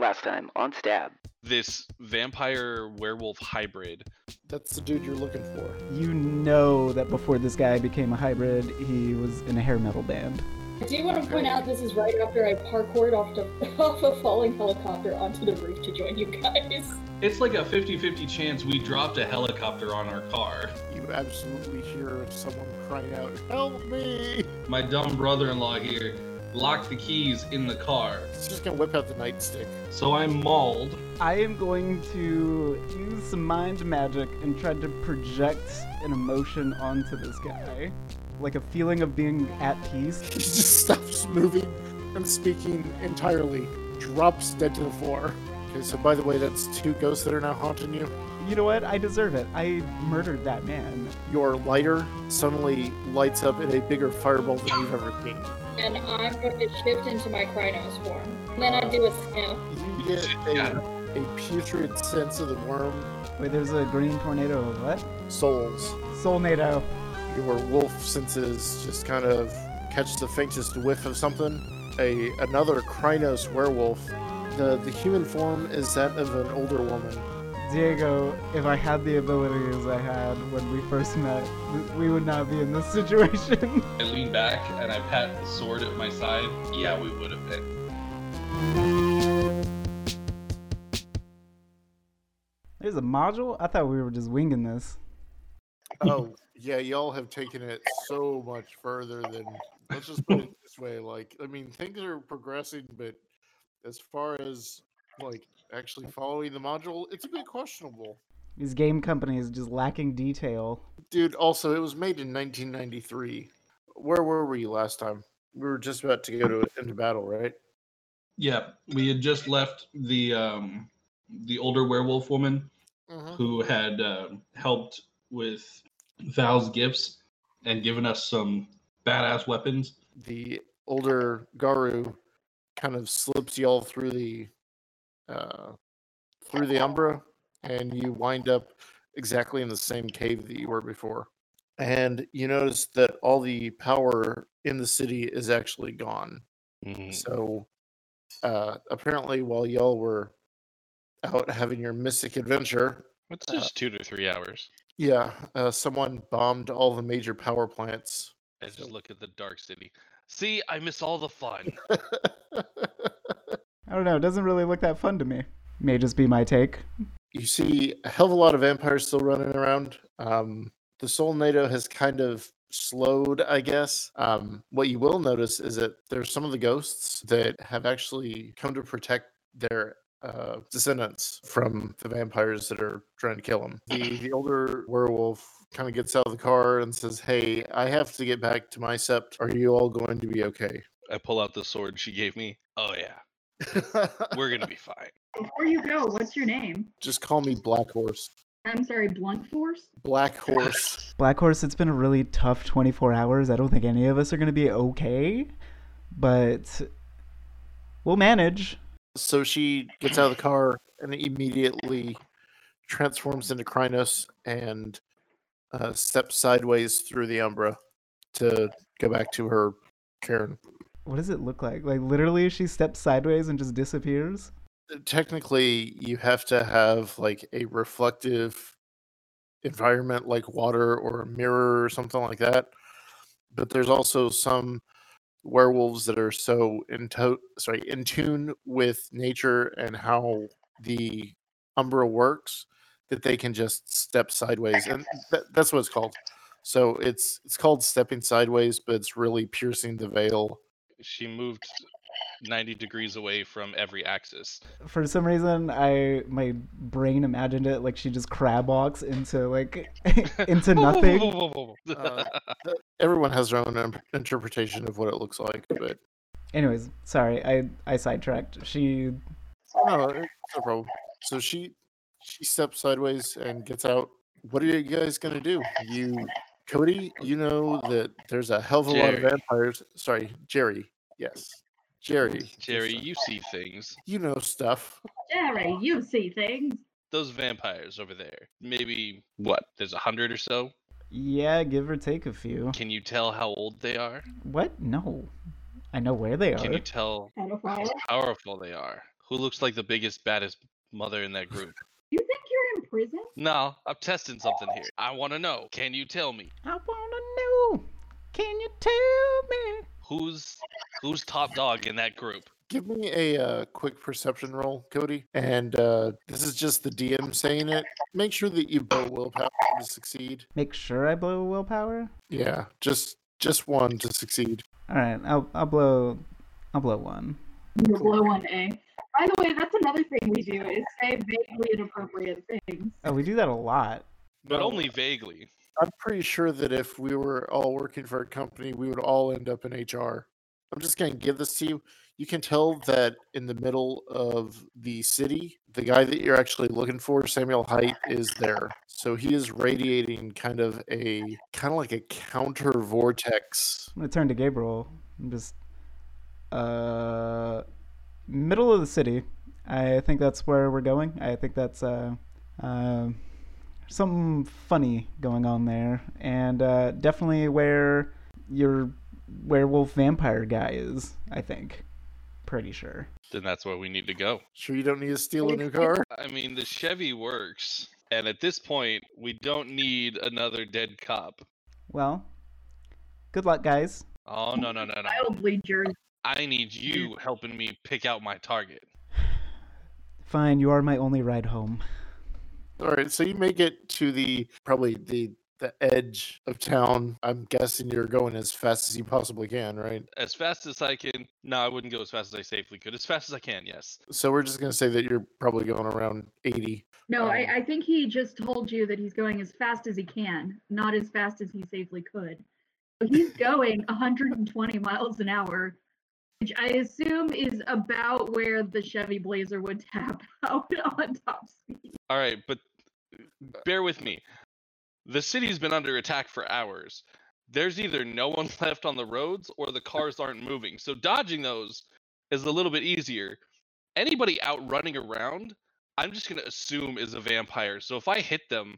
Last time on Stab. This vampire werewolf hybrid. That's the dude you're looking for. You know that before this guy became a hybrid, he was in a hair metal band. I do want to point out this is right after I parkoured off, the, off a falling helicopter onto the roof to join you guys. It's like a 50 50 chance we dropped a helicopter on our car. You absolutely hear someone crying out, Help me! My dumb brother in law here locked the keys in the car. He's just gonna whip out the nightstick. So I'm mauled. I am going to use some mind magic and try to project an emotion onto this guy. Like a feeling of being at peace. He just stops moving and speaking entirely. Drops dead to the floor. Okay, so by the way, that's two ghosts that are now haunting you. You know what? I deserve it. I murdered that man. Your lighter suddenly lights up in a bigger fireball than you've ever seen. And I'm going to shift into my Crinos form. And then I do a sniff. You get a, a putrid sense of the worm Wait, there's a green tornado of what? souls. Soulnado. Your wolf senses just kind of catch the faintest whiff of something. A another Crinos werewolf. The the human form is that of an older woman. Diego, if I had the abilities I had when we first met, we would not be in this situation. I lean back and I pat the sword at my side. Yeah, we would have been. There's a module? I thought we were just winging this. Oh yeah, y'all have taken it so much further than. Let's just put it this way: like, I mean, things are progressing, but as far as like actually following the module, it's a bit questionable. These game companies just lacking detail. Dude, also, it was made in 1993. Where were we last time? We were just about to go to into battle, right? Yeah, we had just left the um, the older werewolf woman Mm-hmm. who had uh, helped with Val's gifts and given us some badass weapons. The older Garou kind of slips y'all through the uh, through the Umbra, and you wind up exactly in the same cave that you were before. And you notice that all the power in the city is actually gone. Mhm. So uh, apparently, while y'all were out having your mystic adventure, What's Uh, just two to three hours? yeah, uh, someone bombed all the major power plants. I just look at the dark city. See, I miss all the fun. I don't know, it doesn't really look that fun to me. May just be my take. you see a hell of a lot of vampires still running around. Um, the Soulnado has kind of slowed, I guess. Um, what you will notice is that there's some of the ghosts that have actually come to protect their uh, descendants from the vampires that are trying to kill them. The, the older werewolf kind of gets out of the car and says, Hey, I have to get back to my sept. Are you all going to be okay? I pull out the sword she gave me. Oh yeah, we're gonna be fine. Before you go, what's your name? Just call me Black Horse. I'm sorry, Blunt Force? Black Horse. Black Horse, it's been a really tough 24 hours. I don't think any of us are going to be okay, but we'll manage. So she gets out of the car and immediately transforms into Crinos and uh, steps sideways through the Umbra to go back to her caern. What does it look like? Like, literally, she steps sideways and just disappears? Technically, you have to have like a reflective environment like water or a mirror or something like that. But there's also some werewolves that are so in to- sorry in tune with nature and how the umbra works that they can just step sideways and that, that's what it's called so it's it's called stepping sideways but it's really piercing the veil She moved 90 degrees away from every axis. For some reason, I my brain imagined it like she just crab walks into like into nothing. Uh, everyone has their own interpretation of what it looks like but Anyways, sorry, I I sidetracked. She no it's no problem so she she steps sideways and gets out what are you guys gonna do you cody you know that there's a hell of a lot of vampires sorry jerry yes jerry Jerry, you see things. you know stuff Jerry, you see things. Those vampires over there. Maybe what? There's a hundred or so. yeah, give or take a few. Can you tell how old they are? What? No, I know where they are. Can you tell how powerful they are? Who looks like the biggest, baddest mother in that group? You think you're in prison? No, I'm testing something here. I want to know. Can you tell me I wanna know. Can you tell me? who's who's top dog in that group? Give me a uh, quick perception roll, Cody. And uh, this is just the DM saying it. Make sure that you blow willpower to succeed. Make sure I blow willpower. Yeah, just just one to succeed. All right, I'll I'll blow I'll blow one. You blow one A. By the way, that's another thing we do is say vaguely inappropriate things. Oh, we do that a lot. But only vaguely. I'm pretty sure that if we were all working for a company, we would all end up in HR. I'm just going to give this to you. You can tell that in the middle of the city, the guy that you're actually looking for, Samuel Height, is there. So he is radiating kind of a kind of like a counter vortex. I'm gonna turn to Gabriel. I'm just uh middle of the city. I think that's where we're going. I think that's uh, uh something funny going on there, and uh, definitely where your werewolf vampire guy is. I think, pretty sure. Then that's where we need to go. Sure, you don't need to steal a new car. I mean, the Chevy works, and at this point, we don't need another dead cop. Well, good luck, guys. Oh no no no no! Wildly jersey. I need you helping me pick out my target. Fine, you are my only ride home. All right, so you make it to the probably the the edge of town. I'm guessing you're going as fast as you possibly can, right? As fast as I can. No, I wouldn't go as fast as I safely could. As fast as I can, yes. So we're just gonna say that you're probably going around 80. No, Um, I, I think he just told you that he's going as fast as he can, not as fast as he safely could. So he's going 120 miles an hour, which I assume is about where the Chevy Blazer would tap out on top speed. All right, but uh, bear with me. The city's been under attack for hours. There's either no one left on the roads or the cars aren't moving. So dodging those is a little bit easier. Anybody out running around, I'm just going to assume is a vampire. So if I hit them,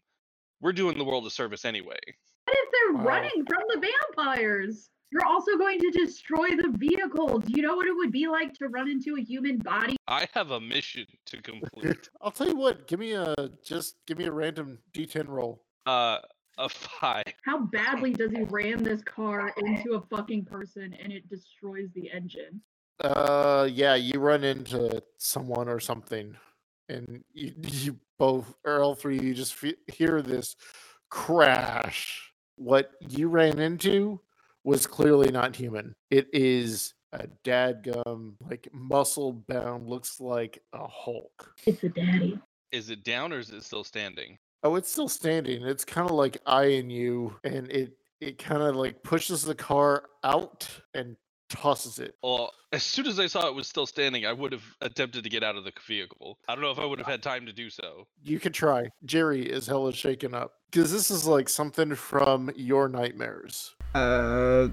we're doing the world a service anyway. What if they're Wow. running from the vampires? You're also going to destroy the vehicle. Do you know what it would be like to run into a human body? I have a mission to complete. I'll tell you what. Give me a just give me a random D10 roll. uh, a five. How badly does he ram this car into a fucking person and it destroys the engine? Uh, yeah, you run into someone or something, and you, you both or all three you just fe- hear this crash. What you ran into was clearly not human. It is a dadgum, like muscle bound, looks like a Hulk. It's a daddy. Is it down or is it still standing? Oh, it's still standing. It's kind of like eyeing you, and it it kind of like pushes the car out and tosses it. Well, as soon as I saw it was still standing, I would have attempted to get out of the vehicle. I don't know if I would have had time to do so. You can try. Jerry is hella shaken up because this is like something from your nightmares. Uh,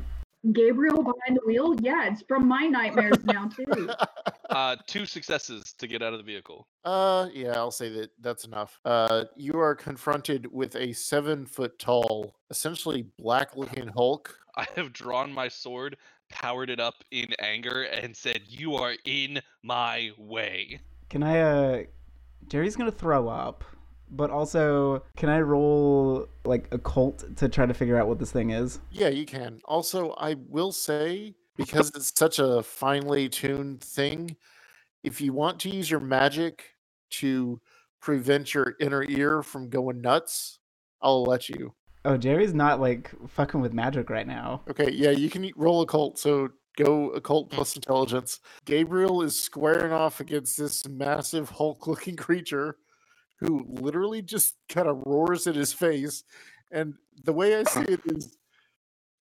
Gabriel behind the wheel? Yeah, it's from my nightmares now too. Uh, two successes to get out of the vehicle. Uh, yeah, I'll say that that's enough. Uh, you are confronted with a seven foot tall, essentially black looking Hulk. I have drawn my sword, powered it up in anger, and said, "You are in my way." can I? Uh, Jerry's gonna throw up, but also, can I roll like occult to try to figure out what this thing is? Yeah, you can. Also, I will say, because it's such a finely tuned thing, if you want to use your magic to prevent your inner ear from going nuts, I'll let you. Oh, Jerry's not like fucking with magic right now. Okay, yeah, you can roll occult, so go occult plus intelligence. Gabriel is squaring off against this massive Hulk looking creature who literally just kind of roars at his face. And the way I see it is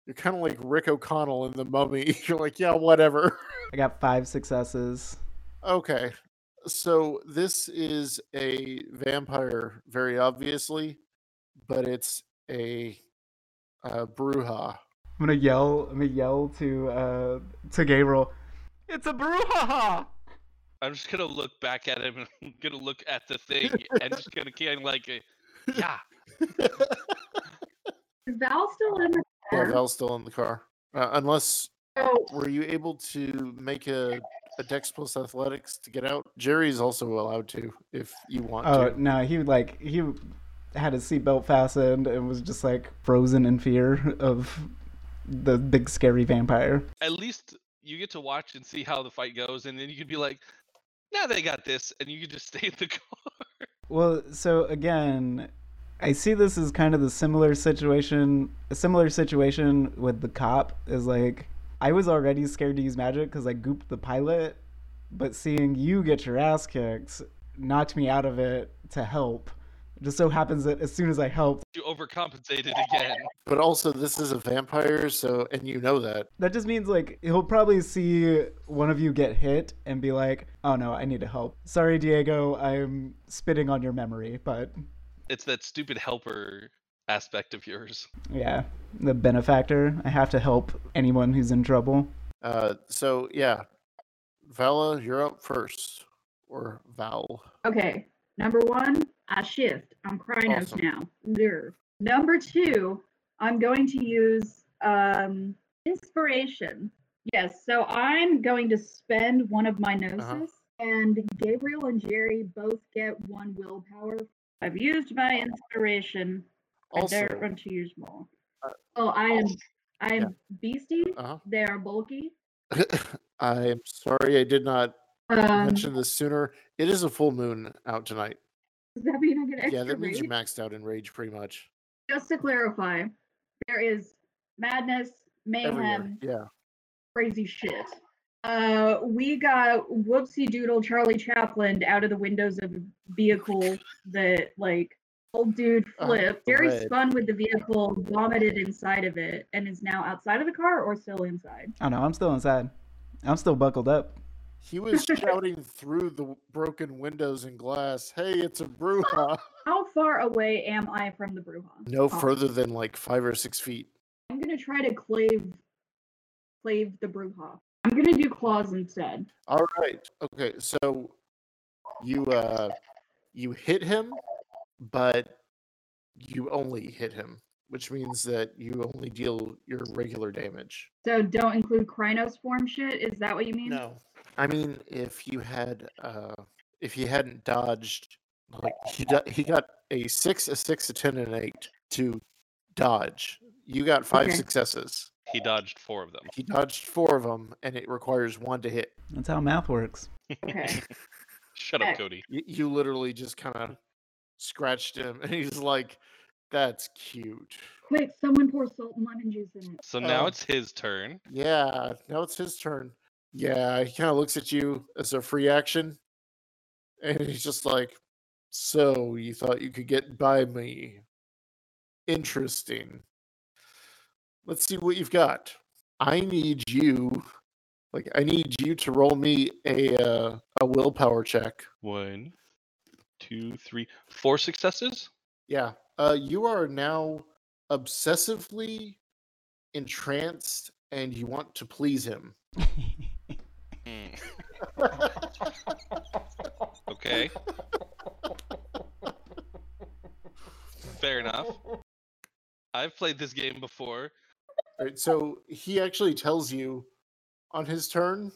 you're kind of like Rick O'Connell in the mummy. You're like, yeah, whatever. I got five successes. Okay. So this is a vampire, very obviously, but it's a, Brujah. I'm gonna yell. I'm gonna yell to uh to Gabriel. It's a brouhaha. I'm just gonna look back at him and I'm gonna look at the thing and just gonna kind of like, yeah. Is Val still in the Yeah, car? Val's still in the car. Uh, unless Oh, were you able to make a a Dex plus Athletics to get out. Jerry's also allowed to if you want Oh to. no, he like he had his seatbelt fastened and was just like frozen in fear of the big scary vampire. At least you get to watch and see how the fight goes, and then you could be like, "Now they got this," and you could just stay in the car. Well, so again, I see this as kind of the similar situation. A similar situation with the cop is like I was already scared to use magic because I gooped the pilot, but seeing you get your ass kicked knocked me out of it to help. It just so happens that as soon as I helped, You overcompensated again. But also, this is a vampire, so and you know that. that just means like he'll probably see one of you get hit and be like, "Oh no, I need to help." Sorry, Diego, I'm spitting on your memory, but It's that stupid helper aspect of yours. yeah, the benefactor. I have to help anyone who's in trouble. Uh, so yeah, Vala, you're up first, or Val. Okay, number one, I shift. I'm Crinos Awesome. now. There. Number two, I'm going to use um, inspiration. Yes, so I'm going to spend one of my gnosis, Uh-huh. and Gabriel and Jerry both get one willpower. I've used my inspiration. I Also, don't want to use more. uh, oh, I am. I am yeah. beastie. uh They are bulky. I am sorry I did not Um, mention this sooner. It is a full moon out tonight. Does that mean I get extra Yeah, that means you're maxed out in rage pretty much Just to clarify, there is madness, everywhere. mayhem, Yeah. crazy shit. Uh, we got whoopsie doodle Charlie Chaplin out of the windows of a vehicle that like old dude Uh, flipped. Jerry red. spun with the vehicle, vomited inside of it, and is now outside of the car or still inside. Oh no, I'm still inside. I'm still buckled up. He was shouting through the broken windows and glass, "Hey, it's a Brujah!" How far away am I from the Brujah? No further than like five or six feet. I'm gonna try to klaive klaive the Brujah. I'm gonna do claws instead. All right. Okay. So you uh you hit him, but you only hit him, which means that you only deal your regular damage. So don't include Crinos form shit. Is that what you mean? No. I mean, if you had uh if he hadn't dodged like he do- he got a 6, a 6, a 10 and an 8 to dodge. You got 5 Okay. successes. He dodged four of them. He dodged 4 of them and it requires 1 to hit. That's how math works. Okay. Shut up, Okay. Cody. you, you literally just kind of scratched him and he's like that's cute Quick, someone pour salt and lemon juice in it. So now Oh. it's his turn. yeah now it's his turn yeah he kind of looks at you as a free action and he's just like so you thought you could get by me interesting let's see what you've got i need you like i need you to roll me a uh, a willpower check One, two, three, four successes. Yeah. Uh, you are now obsessively entranced and you want to please him. Hmm. Okay, fair enough. I've played this game before. Right, so he actually tells you on his turn,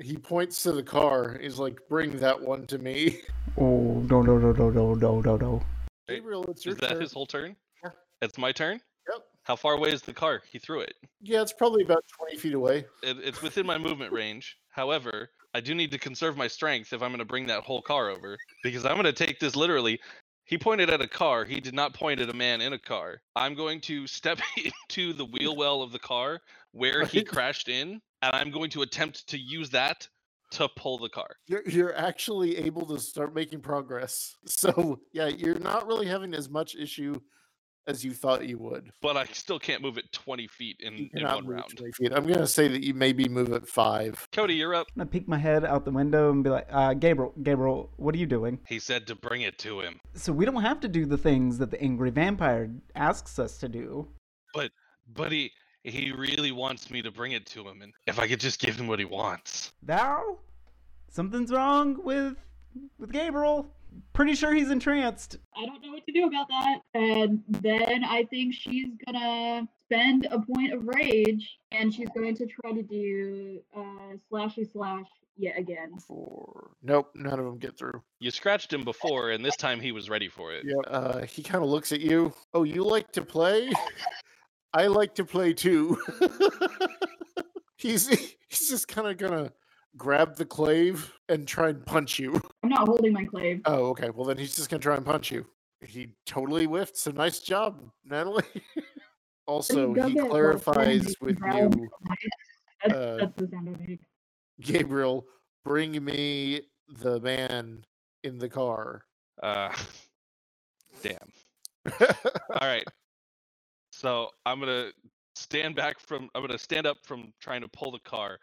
he points to the car. He's like, bring that one to me. oh no no no no no no no no. Gabriel, it's your Is that turn. his whole turn? Yeah. It's my turn. Yep. How far away is the car? He threw it. Yeah, it's probably about 20 feet away. it it's within my movement range. However, I do need to conserve my strength if I'm going to bring that whole car over because I'm going to take this literally. He pointed at a car. He did not point at a man in a car. I'm going to step into the wheel well of the car where he crashed in, and I'm going to attempt to use that to pull the car. You're, you're actually able to start making progress. So, yeah, you're not really having as much issue as you thought you would. But I still can't move it 20 feet in, in one round. 20 feet. I'm going to say that you maybe move at five. Cody, you're up. I'm gonna peek my head out the window and be like, uh, Gabriel, Gabriel, what are you doing? He said to bring it to him. So we don't have to do the things that the angry vampire asks us to do. But he he really wants me to bring it to him and if I could just give him what he wants. Thou? Something's wrong with with Gabriel. pretty sure he's entranced. I don't know what to do about that. And then I think she's gonna spend a point of rage and she's going to try to do uh slashy slash yet again. Four. Nope, none of them get through. You scratched him before, and this time he was ready for it. Yeah, Uh, he kind of looks at you. Oh, you like to play? I like to play too. he's he's just kind of gonna grab the klaive and try and punch you. I'm not holding my klaive. Oh, okay. Well, then he's just gonna try and punch you. He totally whiffed. So nice job, Natalie. also, he get, like, clarifies with you, That's, uh, that's the sound I make. Gabriel. Bring me the man in the car. Uh, damn. All right. So I'm gonna stand back from. I'm gonna stand up from trying to pull the car,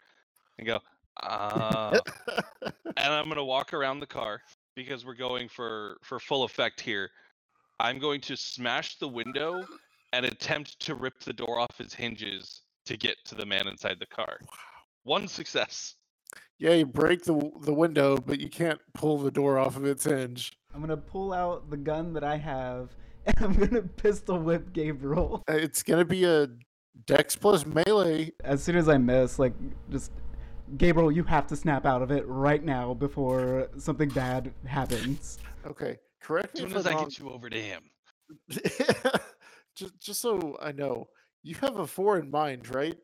and go. Uh, and I'm gonna walk around the car because we're going for for full effect here. I'm going to smash the window and attempt to rip the door off its hinges to get to the man inside the car. One success. yeah, you break the the window, but you can't pull the door off of its hinge. I'm gonna pull out the gun that I have and I'm gonna pistol whip Gabriel. Uh, It's gonna be a Dex plus melee. As soon as I miss, like just Gabriel, you have to snap out of it right now before something bad happens. Okay, correct As me soon if as I'm I wrong. get you over to him. just just so I know, you have a four in mind, right?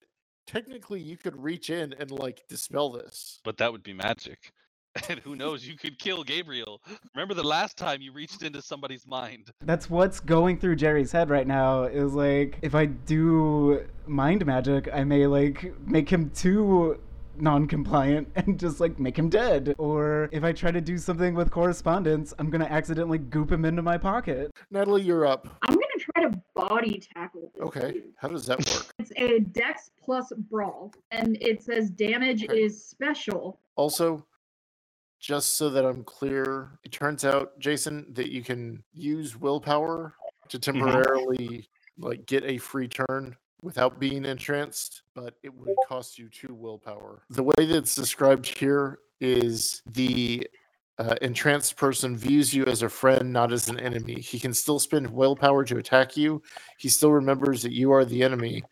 Technically, you could reach in and like dispel this. But that would be magic. And who knows, you could kill Gabriel. Remember the last time you reached into somebody's mind? That's what's going through Jerry's head right now. Is like if I do mind magic, I may like make him too non-compliant and just like make him dead. Or if I try to do something with correspondence, I'm gonna accidentally goop him into my pocket. Natalie, you're up. I'm gonna try to body tackle this. Okay, dude. how does that work? It's a dex plus brawl, and it says damage Okay. is special. Also, just so that I'm clear, it turns out, Jason, that you can use willpower to temporarily like get a free turn without being entranced, but it would cost you two willpower. The way that it's described here is the uh, entranced person views you as a friend, not as an enemy. He can still spend willpower to attack you. He still remembers that you are the enemy,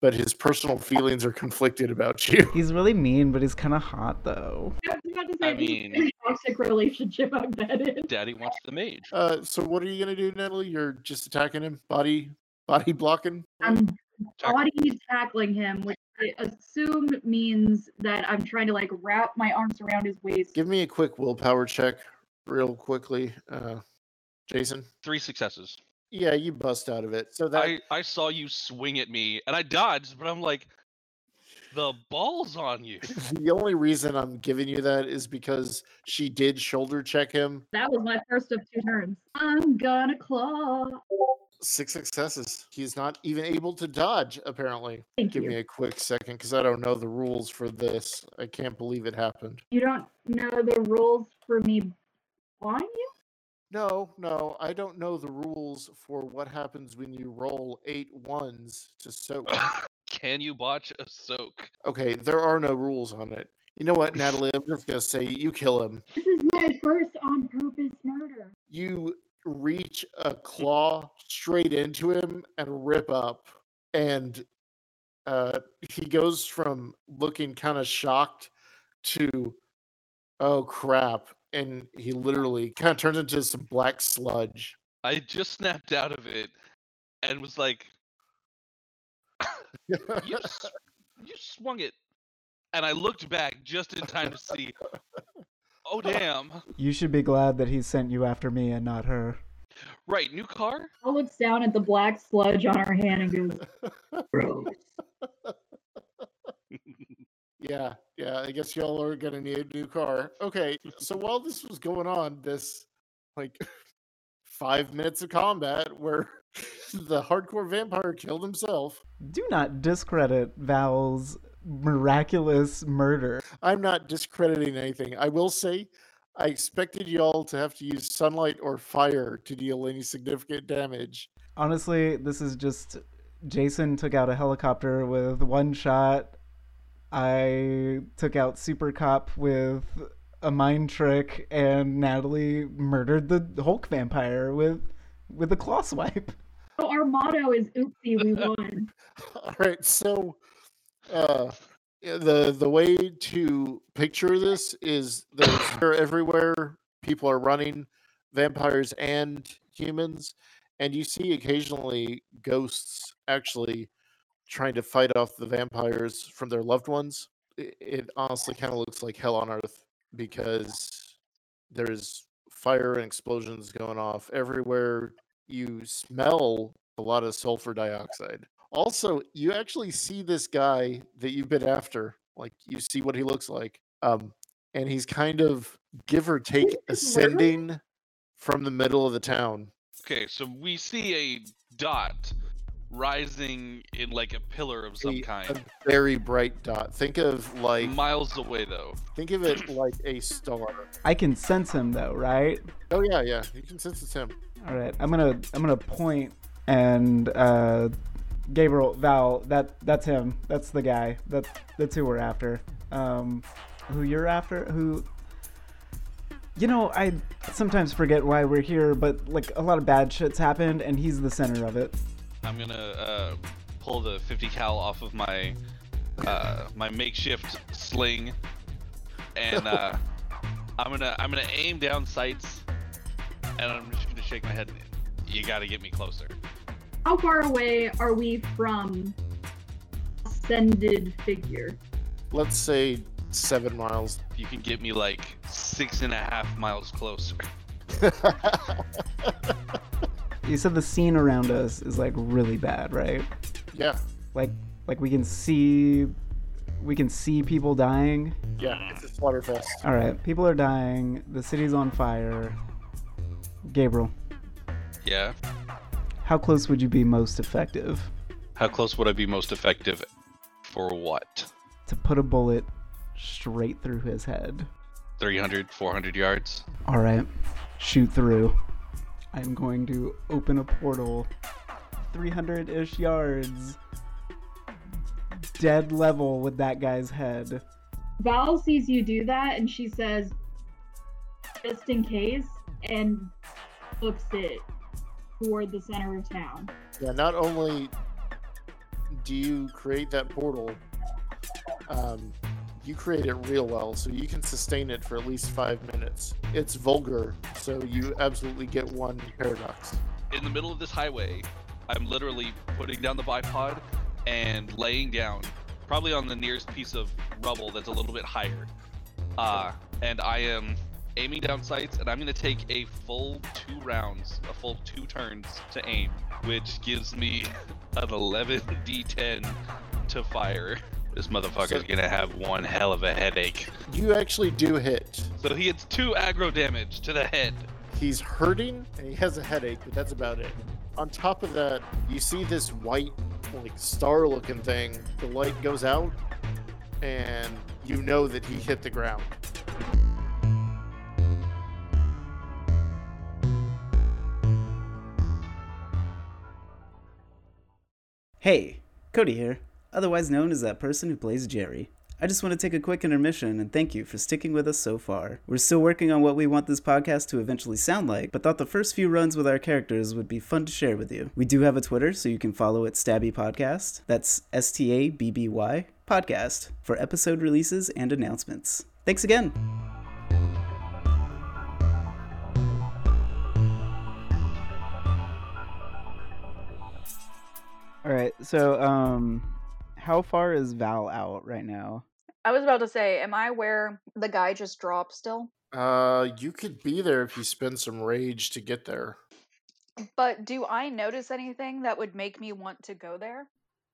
but his personal feelings are conflicted about you. He's really mean, but he's kind of hot though. I was about to say I this is mean- toxic relationship I'm in. Daddy wants the mage. Uh, so what are you gonna do, Natalie? You're just attacking him, body, body blocking. I'm Tack- body tackling him, which I assume means that I'm trying to like wrap my arms around his waist. Give me a quick willpower check, real quickly, uh, Jason. Three successes. Yeah, you bust out of it. So that I, I saw you swing at me and I dodged, but I'm like, the ball's on you. the only reason I'm giving you that is because she did shoulder check him. That was my first of two turns. I'm gonna claw. Six successes. He's not even able to dodge. Apparently. Thank Give you. me a quick second because I don't know the rules for this. I can't believe it happened. You don't know the rules for me clawing you? No, no, I don't know the rules for what happens when you roll eight ones to soak. Can you botch a soak? Okay, there are no rules on it. You know what, Natalie? I'm just gonna say you kill him. This is my first on purpose murder. You reach a claw straight into him and rip up, and uh, he goes from looking kind of shocked to, oh crap, and he literally kind of turns into some black sludge. I just snapped out of it and was like, you, s- you swung it. And I looked back just in time to see, oh, damn. You should be glad that he sent you after me and not her. Right, new car? I looks down at the black sludge on her hand and goes, gross. Yeah, yeah. I guess y'all are gonna need a new car. Okay, so while this was going on, this like five minutes of combat where the hardcore vampire killed himself. Do not discredit Val's miraculous murder. I'm not discrediting anything. I will say I expected y'all to have to use sunlight or fire to deal any significant damage. Honestly, this is just Jason took out a helicopter with one shot. I took out Super Cop with a mind trick, and Natalie murdered the Hulk vampire with with a claw swipe. So our motto is "Oopsie, we won." All right, so uh, the the way to picture this is there's fear everywhere. People are running, vampires and humans, and you see occasionally ghosts actually trying to fight off the vampires from their loved ones. It, it honestly kind of looks like hell on earth because there's fire and explosions going off everywhere. You smell a lot of sulfur dioxide. Also, you actually see this guy that you've been after. Like you see what he looks like. Um, and he's kind of give or take ascending from the middle of the town. Okay, so we see a dot rising in like a pillar of some a, kind. a very bright dot. Think of like Miles away though. think of it like a star. I can sense him though, right? Oh yeah, yeah. You can sense it's him. All right, I'm gonna I'm gonna point and uh, Gabriel Val that that's him. That's the guy. That's that's who we're after. Um, who you're after? Who? You know, I sometimes forget why we're here, but like a lot of bad shit's happened, and he's the center of it. I'm gonna uh, pull the 50 cal off of my uh, my makeshift sling, and uh, I'm gonna I'm gonna aim down sights, and I'm just gonna shake my head. You gotta get me closer. How far away are we from ascended figure? Let's say seven miles. You can get me like six and a half miles closer. You said the scene around us is like really bad, right? yeah, Like like we can see we can see people dying. yeah. It's a slaughter fest. All right, people are dying. The city's on fire. Gabriel, Yeah. how close would you be most effective How close would I be most effective? For what? to put a bullet straight through his head? 300, 400 yards? All right, shoot through. I'm going to open a portal 300 ish yards, dead level with that guy's head. Val sees you do that, and she says, "Just in case," and looks it toward the center of town. Yeah, not only do you create that portal, um, you create it real well, so you can sustain it for at least five minutes. It's vulgar, so you absolutely get one paradox. In the middle of this highway, I'm literally putting down the bipod and laying down, probably on the nearest piece of rubble that's a little bit higher. Uh, and I am aiming down sights, and I'm going to take a full two rounds, a full two turns to aim, which gives me an 11d10 to fire. This motherfucker's So- gonna have one hell of a headache. You actually do hit. So he gets two aggro damage to the head. He's hurting and he has a headache, but that's about it. On top of that, you see this white, like star looking thing. The light goes out, and you know that he hit the ground. Hey, Cody here, otherwise known as that person who plays Jerry. I just want to take a quick intermission and thank you for sticking with us so far. We're still working on what we want this podcast to eventually sound like, but thought the first few runs with our characters would be fun to share with you. We do have a Twitter, so you can follow it Stabby Podcast. That's S T A B B Y Podcast for episode releases and announcements. Thanks again. All right, so um, how far is Val out right now? I was about to say, am I where the guy just dropped still? Uh, you could be there if you spend some rage to get there. But do I notice anything that would make me want to go there?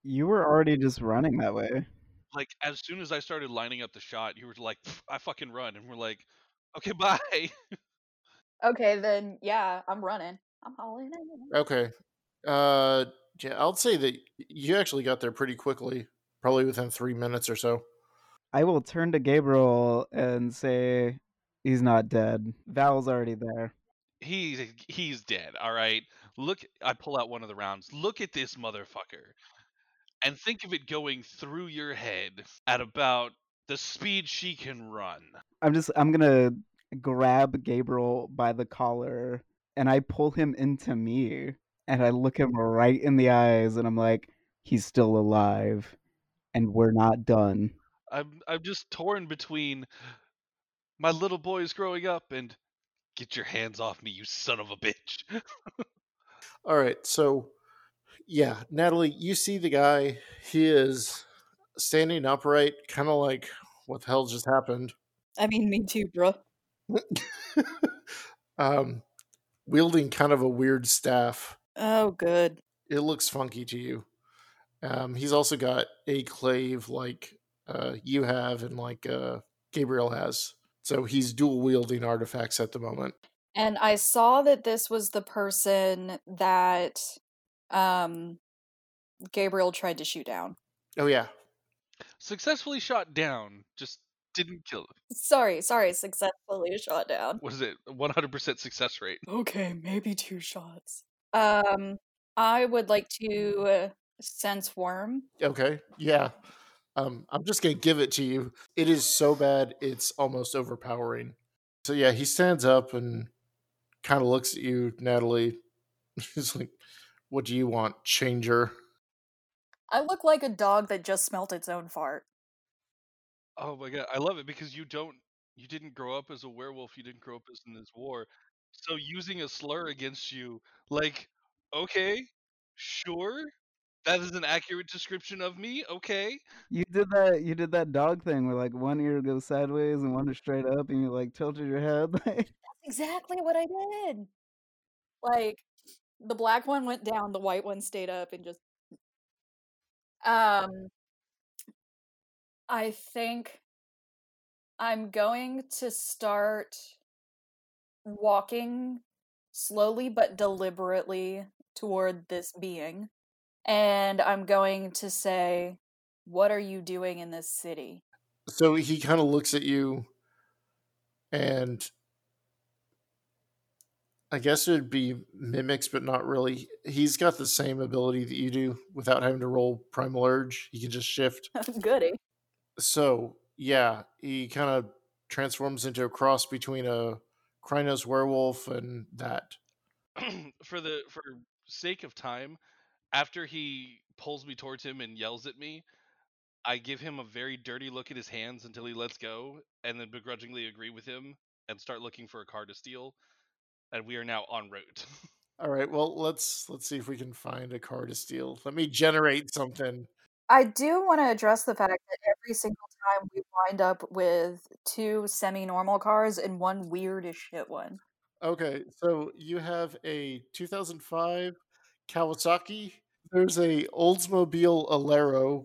You were already just running that way. Like as soon as I started lining up the shot, you were like, "I fucking run," and we're like, "Okay, bye." Okay, then yeah, I'm running. I'm hauling in. Okay. Uh, yeah, I'll say that you actually got there pretty quickly, probably within three minutes or so. I will turn to Gabriel and say he's not dead. Val's already there. he's he's dead. All right. Look, I pull out one of the rounds. Look at this motherfucker, and think of it going through your head at about the speed she can run. I'm just I'm gonna grab Gabriel by the collar and I pull him into me and I look him right in the eyes and I'm like, he's still alive and we're not done. I'm I'm just torn between my little boy's growing up and get your hands off me, you son of a bitch. All right, so yeah, Natalie, you see the guy. He is standing upright, kind of like what the hell just happened. I mean, me too, bro. um, wielding kind of a weird staff. Oh, good. It looks funky to you. Um, he's also got a klaive like uh, you have and like uh, Gabriel has. So he's dual wielding artifacts at the moment. And I saw that this was the person that um Gabriel tried to shoot down. Oh yeah, Successfully shot down, just didn't kill him. Sorry, sorry, successfully shot down. What is it? 100% success rate. Okay, maybe two shots. Um, I would like to uh, sense worm. Okay, yeah. Um, I'm just gonna give it to you. It is so bad, it's almost overpowering. So yeah, he stands up and kind of looks at you, Natalie. He's like, "What do you want, changer?" I look like a dog that just smelt its own fart. Oh my god, I love it because you don't you didn't grow up as a werewolf, you didn't grow up as in this war. So using a slur against you, like, okay, sure. That is an accurate description of me. Okay. You did that you did that dog thing where like one ear goes sideways and one is straight up and you like tilted your head. That's exactly what I did. Like the black one went down, the white one stayed up and just um I think I'm going to start walking slowly but deliberately toward this being. And I'm going to say, What are you doing in this city? So he kind of looks at you, and I guess it would be mimics, but not really. He's got the same ability that you do without having to roll primal urge. He can just shift. Goody. So yeah, he kind of transforms into a cross between a Crinos werewolf and that. for the for sake of time, after he pulls me towards him and yells at me, I give him a very dirty look at his hands until he lets go, and then begrudgingly agree with him and start looking for a car to steal. And we are now en route. All right, well let's let's see if we can find a car to steal. Let me generate something. I do want to address the fact that every single time we wind up with two semi normal cars and one weird as shit one. Okay, so you have a 2005 Kawasaki. There's a Oldsmobile Alero,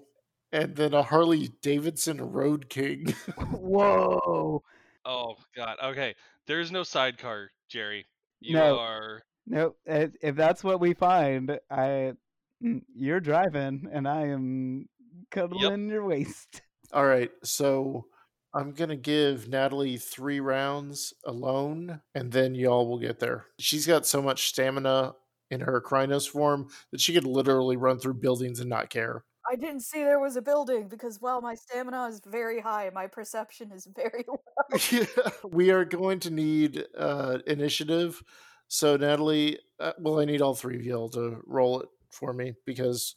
and then a Harley Davidson Road King. Whoa. oh god. Okay. There's no sidecar, Jerry. You No. are Nope. If, if that's what we find, I you're driving and I am cuddling your waist. All right, so I'm gonna give Natalie three rounds alone, and then y'all will get there. She's got so much stamina in her Crinos form that she could literally run through buildings and not care. I didn't see there was a building because, well, my stamina is very high. My perception is very low. we are going to need uh, initiative. So Natalie, uh, well, I need all three of y'all to roll it for me because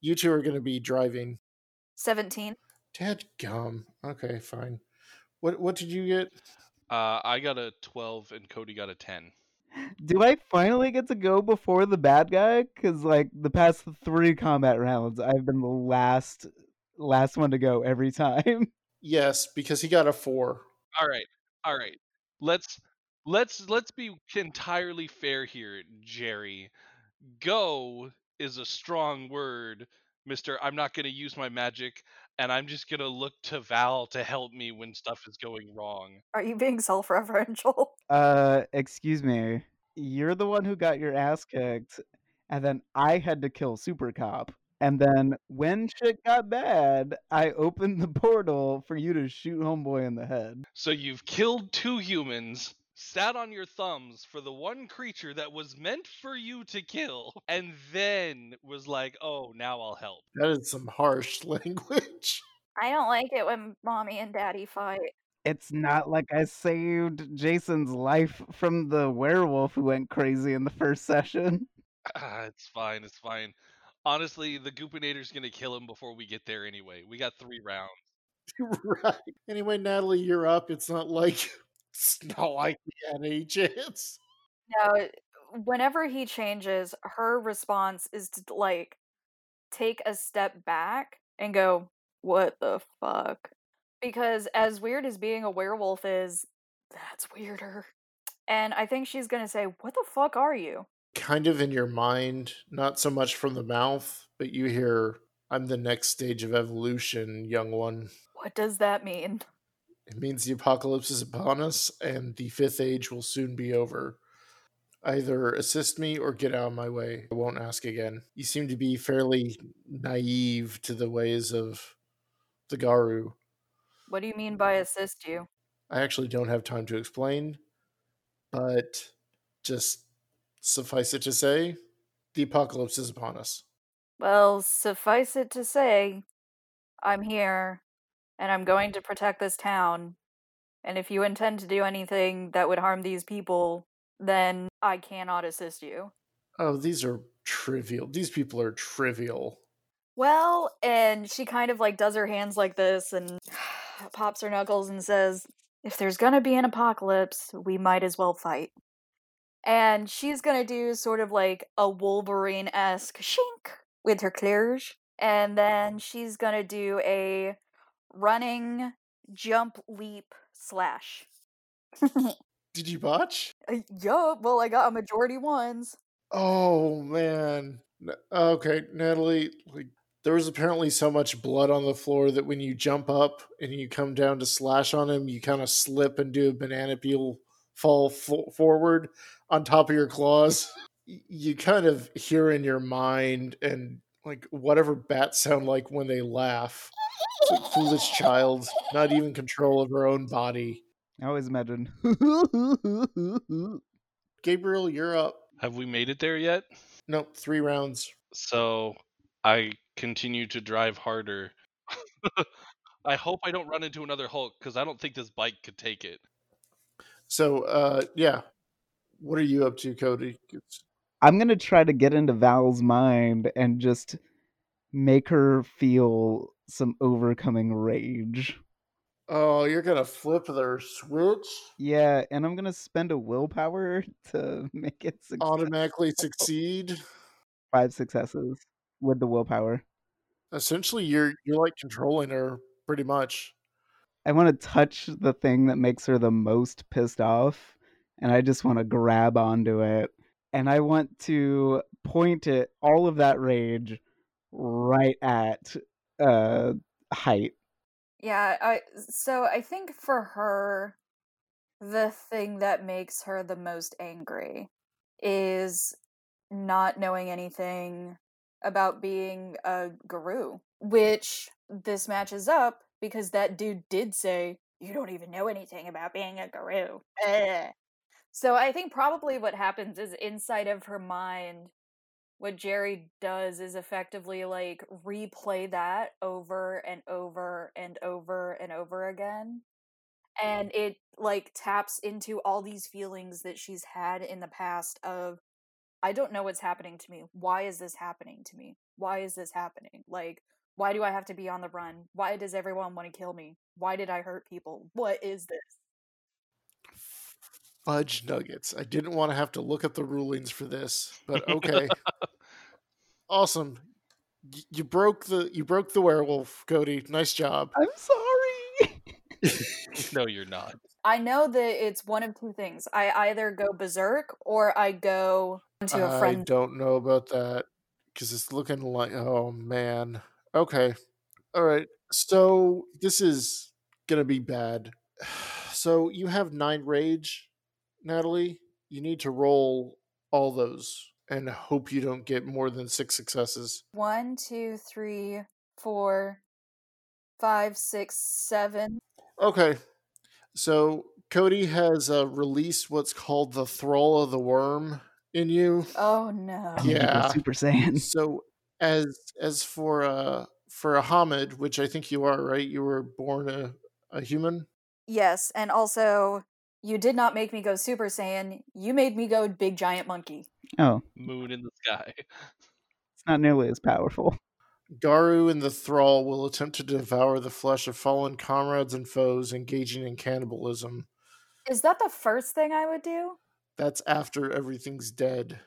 you two are going to be driving. 17. Dad gum. Okay, fine. What what did you get? uh I got a 12 and Cody got a 10. Do I finally get to go before the bad guy? Because like the past three combat rounds, I've been the last last one to go every time. Yes, because he got a four. All right. All right. Let's let's let's be entirely fair here, Jerry. Go is a strong word, Mr. I'm not going to use my magic and I'm just going to look to Val to help me when stuff is going wrong. Are you being self referential? Uh, excuse me. You're the one who got your ass kicked, and then I had to kill Super Cop. And then when shit got bad, I opened the portal for you to shoot Homeboy in the head. So you've killed two humans, sat on your thumbs for the one creature that was meant for you to kill, and then was like, "Oh, now I'll help." That is some harsh language. I don't like it when mommy and daddy fight. It's not like I saved Jason's life from the werewolf who went crazy in the first session. Ah, it's fine. It's fine. Honestly, the Goopinator's gonna kill him before we get there anyway. We got three rounds. right. Anyway, Natalie, you're up. It's not like it's not like we had any chance. No, whenever he changes, her response is to like take a step back and go, "What the fuck?" Because as weird as being a werewolf is, that's weirder. And I think she's gonna say, "What the fuck are you?" Kind of in your mind, not so much from the mouth, but you hear, "I'm the next stage of evolution, young one." What does that mean? It means the apocalypse is upon us, and the fifth age will soon be over. Either assist me or get out of my way. I won't ask again. You seem to be fairly naive to the ways of the Garou. What do you mean by assist you? I actually don't have time to explain, but just suffice it to say, the apocalypse is upon us. Well, suffice it to say, I'm here and I'm going to protect this town. And if you intend to do anything that would harm these people, then I cannot assist you. Oh, these are trivial. These people are trivial. Well, and she kind of like does her hands like this and pops her knuckles and says, If there's gonna be an apocalypse, we might as well fight. And she's gonna do sort of like a Wolverine esque shink with her claws. And then she's gonna do a running jump leap slash. Did you botch? Uh, yup, well, I got a majority ones. Oh man. Okay, Natalie, like there was apparently so much blood on the floor that when you jump up and you come down to slash on him, you kind of slip and do a banana peel fall fo- forward on top of your claws. You kind of hear in your mind and like whatever bats sound like when they laugh. It's foolish child, not even control of her own body. I always imagine. Gabriel, you're up. Have we made it there yet? Nope, three rounds. So I continue to drive harder. I hope I don't run into another Hulk because I don't think this bike could take it. So, uh, yeah. What are you up to, Cody? I'm gonna try to get into Val's mind and just make her feel some overcoming rage. Oh, you're gonna flip their switch? Yeah, and I'm gonna spend a willpower to make it success- Automatically succeed? five successes with the willpower. Essentially, you're you're like controlling her pretty much. I want to touch the thing that makes her the most pissed off, and I just want to grab onto it, and I want to point it all of that rage right at uh height. Yeah, I so I think for her the thing that makes her the most angry is not knowing anything about being a Garou, which this matches up because that dude did say, You don't even know anything about being a Garou. Ugh." So I think probably what happens is inside of her mind, what Jerry does is effectively like replay that over and over and over and over again. And it like taps into all these feelings that she's had in the past of I don't know what's happening to me. Why is this happening to me? Why is this happening? Like, why do I have to be on the run? Why does everyone want to kill me? Why did I hurt people? What is this? Fudge nuggets. I didn't want to have to look at the rulings for this, but okay. awesome. Y- You broke the you broke the werewolf, Cody. Nice job. I'm sorry. No, you're not. I know that it's one of two things. I either go berserk or I go to a I friend. I don't know about that because it's looking like oh man. Okay. All right. So this is gonna be bad. So you have nine rage, Natalie. You need to roll all those and hope you don't get more than six successes. One, two, three, four, five, six, seven. Okay. So Cody has uh, released what's called the thrall of the Wyrm in you. Oh no. I'm gonna go Yeah. Super Saiyan. So as as for uh for a homid, which I think you are, right? You were born a, a human. Yes, and also you did not make me go Super Saiyan. You made me go big giant monkey. Oh, Moon in the sky. it's not nearly as powerful. Garou and the Thrall will attempt to devour the flesh of fallen comrades and foes engaging in cannibalism. Is that the first thing I would do? That's after everything's dead.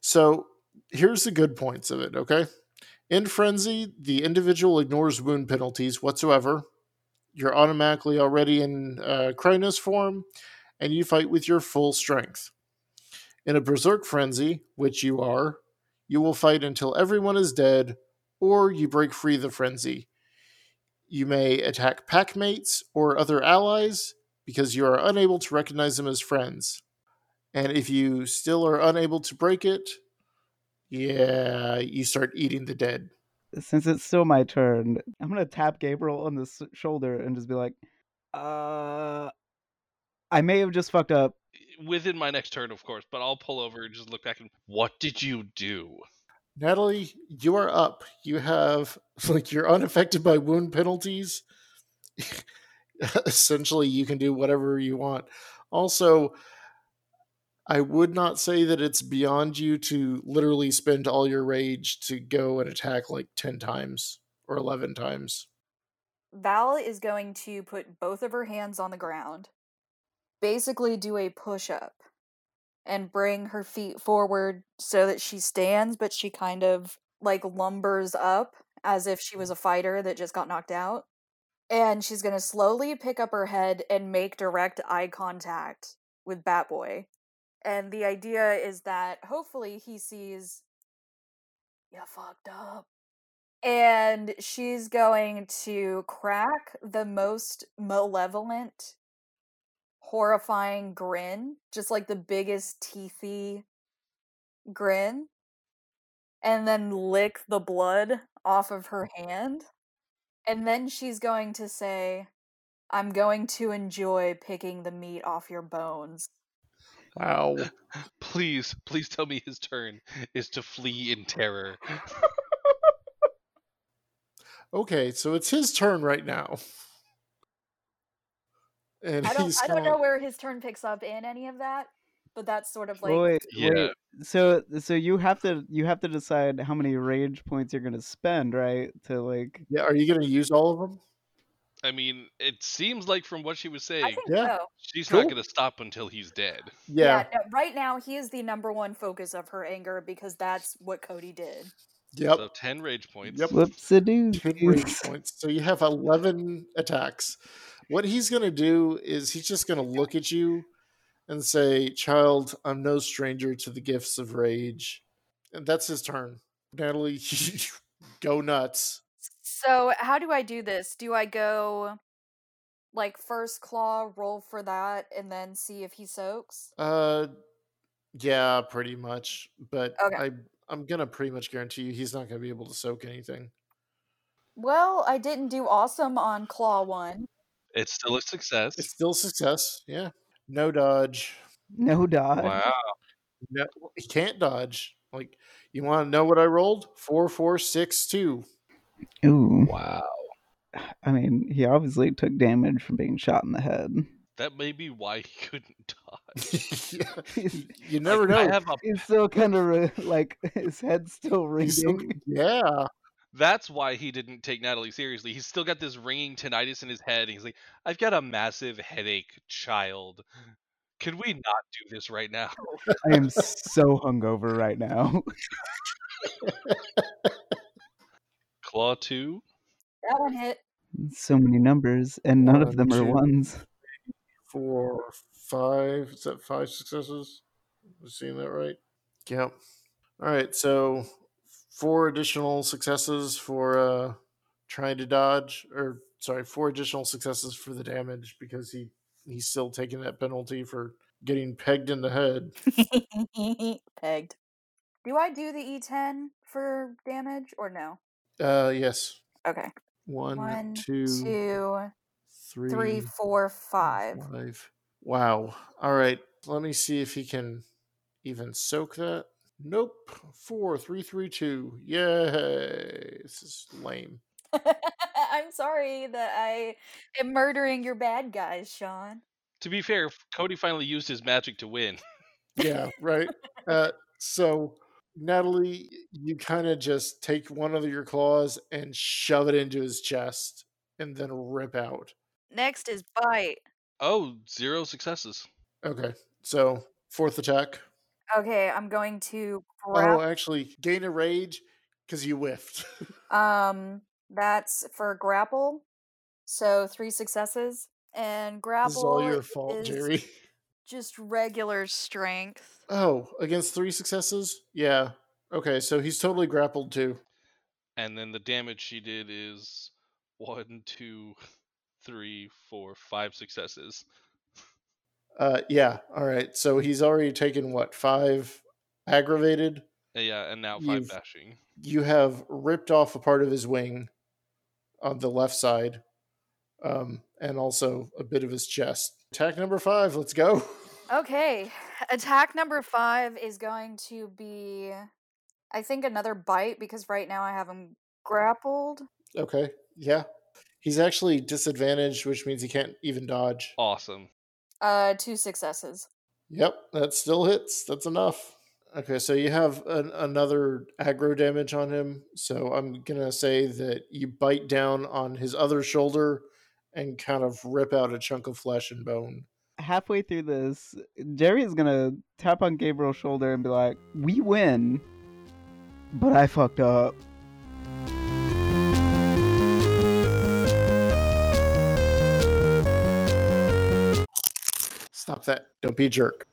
So here's the good points of it, okay? In Frenzy, the individual ignores wound penalties whatsoever. You're automatically already in uh, Crinos form, and you fight with your full strength. In a Berserk Frenzy, which you are, you will fight until everyone is dead, or you break free the frenzy. You may attack packmates or other allies because you are unable to recognize them as friends. And if you still are unable to break it, yeah, you start eating the dead. Since it's still my turn, I'm gonna tap Gabriel on the s- shoulder and just be like, "Uh, I may have just fucked up. Within my next turn, of course, but I'll pull over and just look back and what did you do? Natalie, you are up. You have like you're unaffected by wound penalties. Essentially, you can do whatever you want. Also, I would not say that it's beyond you to literally spend all your rage to go and attack like 10 times or 11 times. Val is going to put both of her hands on the ground, basically do a push up, and bring her feet forward so that she stands, but she kind of like lumbers up as if she was a fighter that just got knocked out. And she's going to slowly pick up her head and make direct eye contact with Batboy. And the idea is that hopefully he sees, you fucked up. And she's going to crack the most malevolent horrifying grin just like the biggest teethy grin and then lick the blood off of her hand and then she's going to say i'm going to enjoy picking the meat off your bones Wow. Please, please tell me his turn is to flee in terror. Okay, so it's his turn right now. And i don't he's i don't know where his turn picks up in any of that but that's sort of like wait, Yeah. wait. So, so you have to you have to decide how many rage points you're gonna spend, right? To like, Yeah, are you going to use all of them? I mean, it seems like from what she was i saying, think Yeah. so she's Cool. not going to stop until he's dead. Yeah. no, right now he is the number one focus of her anger because that's what Cody did. Yep. So 10 rage points. Yep. whoops a 10 rage points. So you have 11 attacks. What he's going to do is he's just going to look at you and say, Child, I'm no stranger to the gifts of rage. And that's his turn. Natalie, go nuts. So how do I do this? Do I go like first claw, roll for that, and then see if he soaks? Uh, yeah, pretty much. But Okay. I, I'm going to pretty much guarantee you he's not going to be able to soak anything. Well, I didn't do awesome on claw one. It's still a success. It's still success. Yeah. No dodge. No dodge. Wow. No, he can't dodge. Like, you want to know what I rolled? Four, four, six, two. Ooh. Wow. I mean, he obviously took damage from being shot in the head. That may be why he couldn't dodge. Yeah, He's, y- you never Like, I know. have a, he's still kind of like his head's still He's so- ringing. yeah. that's why he didn't take Natalie seriously. He's still got this ringing tinnitus in his head. And he's like, I've got a massive headache, child. Can we not do this right now? I am so hungover right now. Claw 2. That one hit. so many numbers, and none of One, them are ones. Four, five. Is that five successes? Am I seeing that right? Yep. All right. So four additional successes for uh trying to dodge, or sorry, four additional successes for the damage because he he's still taking that penalty for getting pegged in the head. Pegged. Do I do the E10 for damage or no? Uh, yes. Okay. One, One, two, two, three, three, four, five. five. Wow. All right. Let me see if he can even soak that. Nope. Four, three, three, two. Yay. This is lame. I'm sorry that I am murdering your bad guys, Sean. To be fair, Cody finally used his magic to win. Yeah, right. uh, so, Natalie, you kind of just take one of your claws and shove it into his chest and then rip out. Next is bite. Oh, zero successes. Okay. So, fourth attack. Okay, I'm going to Oh, actually, gain a rage because you whiffed. Um, that's for grapple. So three successes. And grapple this is all your fault, is Jerry. Just regular strength. Oh, against three successes? Yeah. Okay, so he's totally grappled too. And then the damage she did is one, two, three, four, five successes. Uh, yeah. All right. So he's already taken what five aggravated. Uh, Yeah, and now 5 You've- bashing. You have ripped off a part of his wing on the left side, um, and also a bit of his chest. Attack number five. Let's go. Okay. Attack number five is going to be, I think, another bite because right now I have him grappled. Okay. Yeah. He's actually disadvantaged, which means he can't even dodge. Awesome. Uh, two successes. Yep, that still hits. That's enough. Okay, so you have an, another aggro damage on him. So I'm gonna say that you bite down on his other shoulder and kind of rip out a chunk of flesh and bone. Halfway through this, Jerry is gonna tap on Gabriel's shoulder and be like, "We win, but I fucked up." Stop that! Don't be a jerk.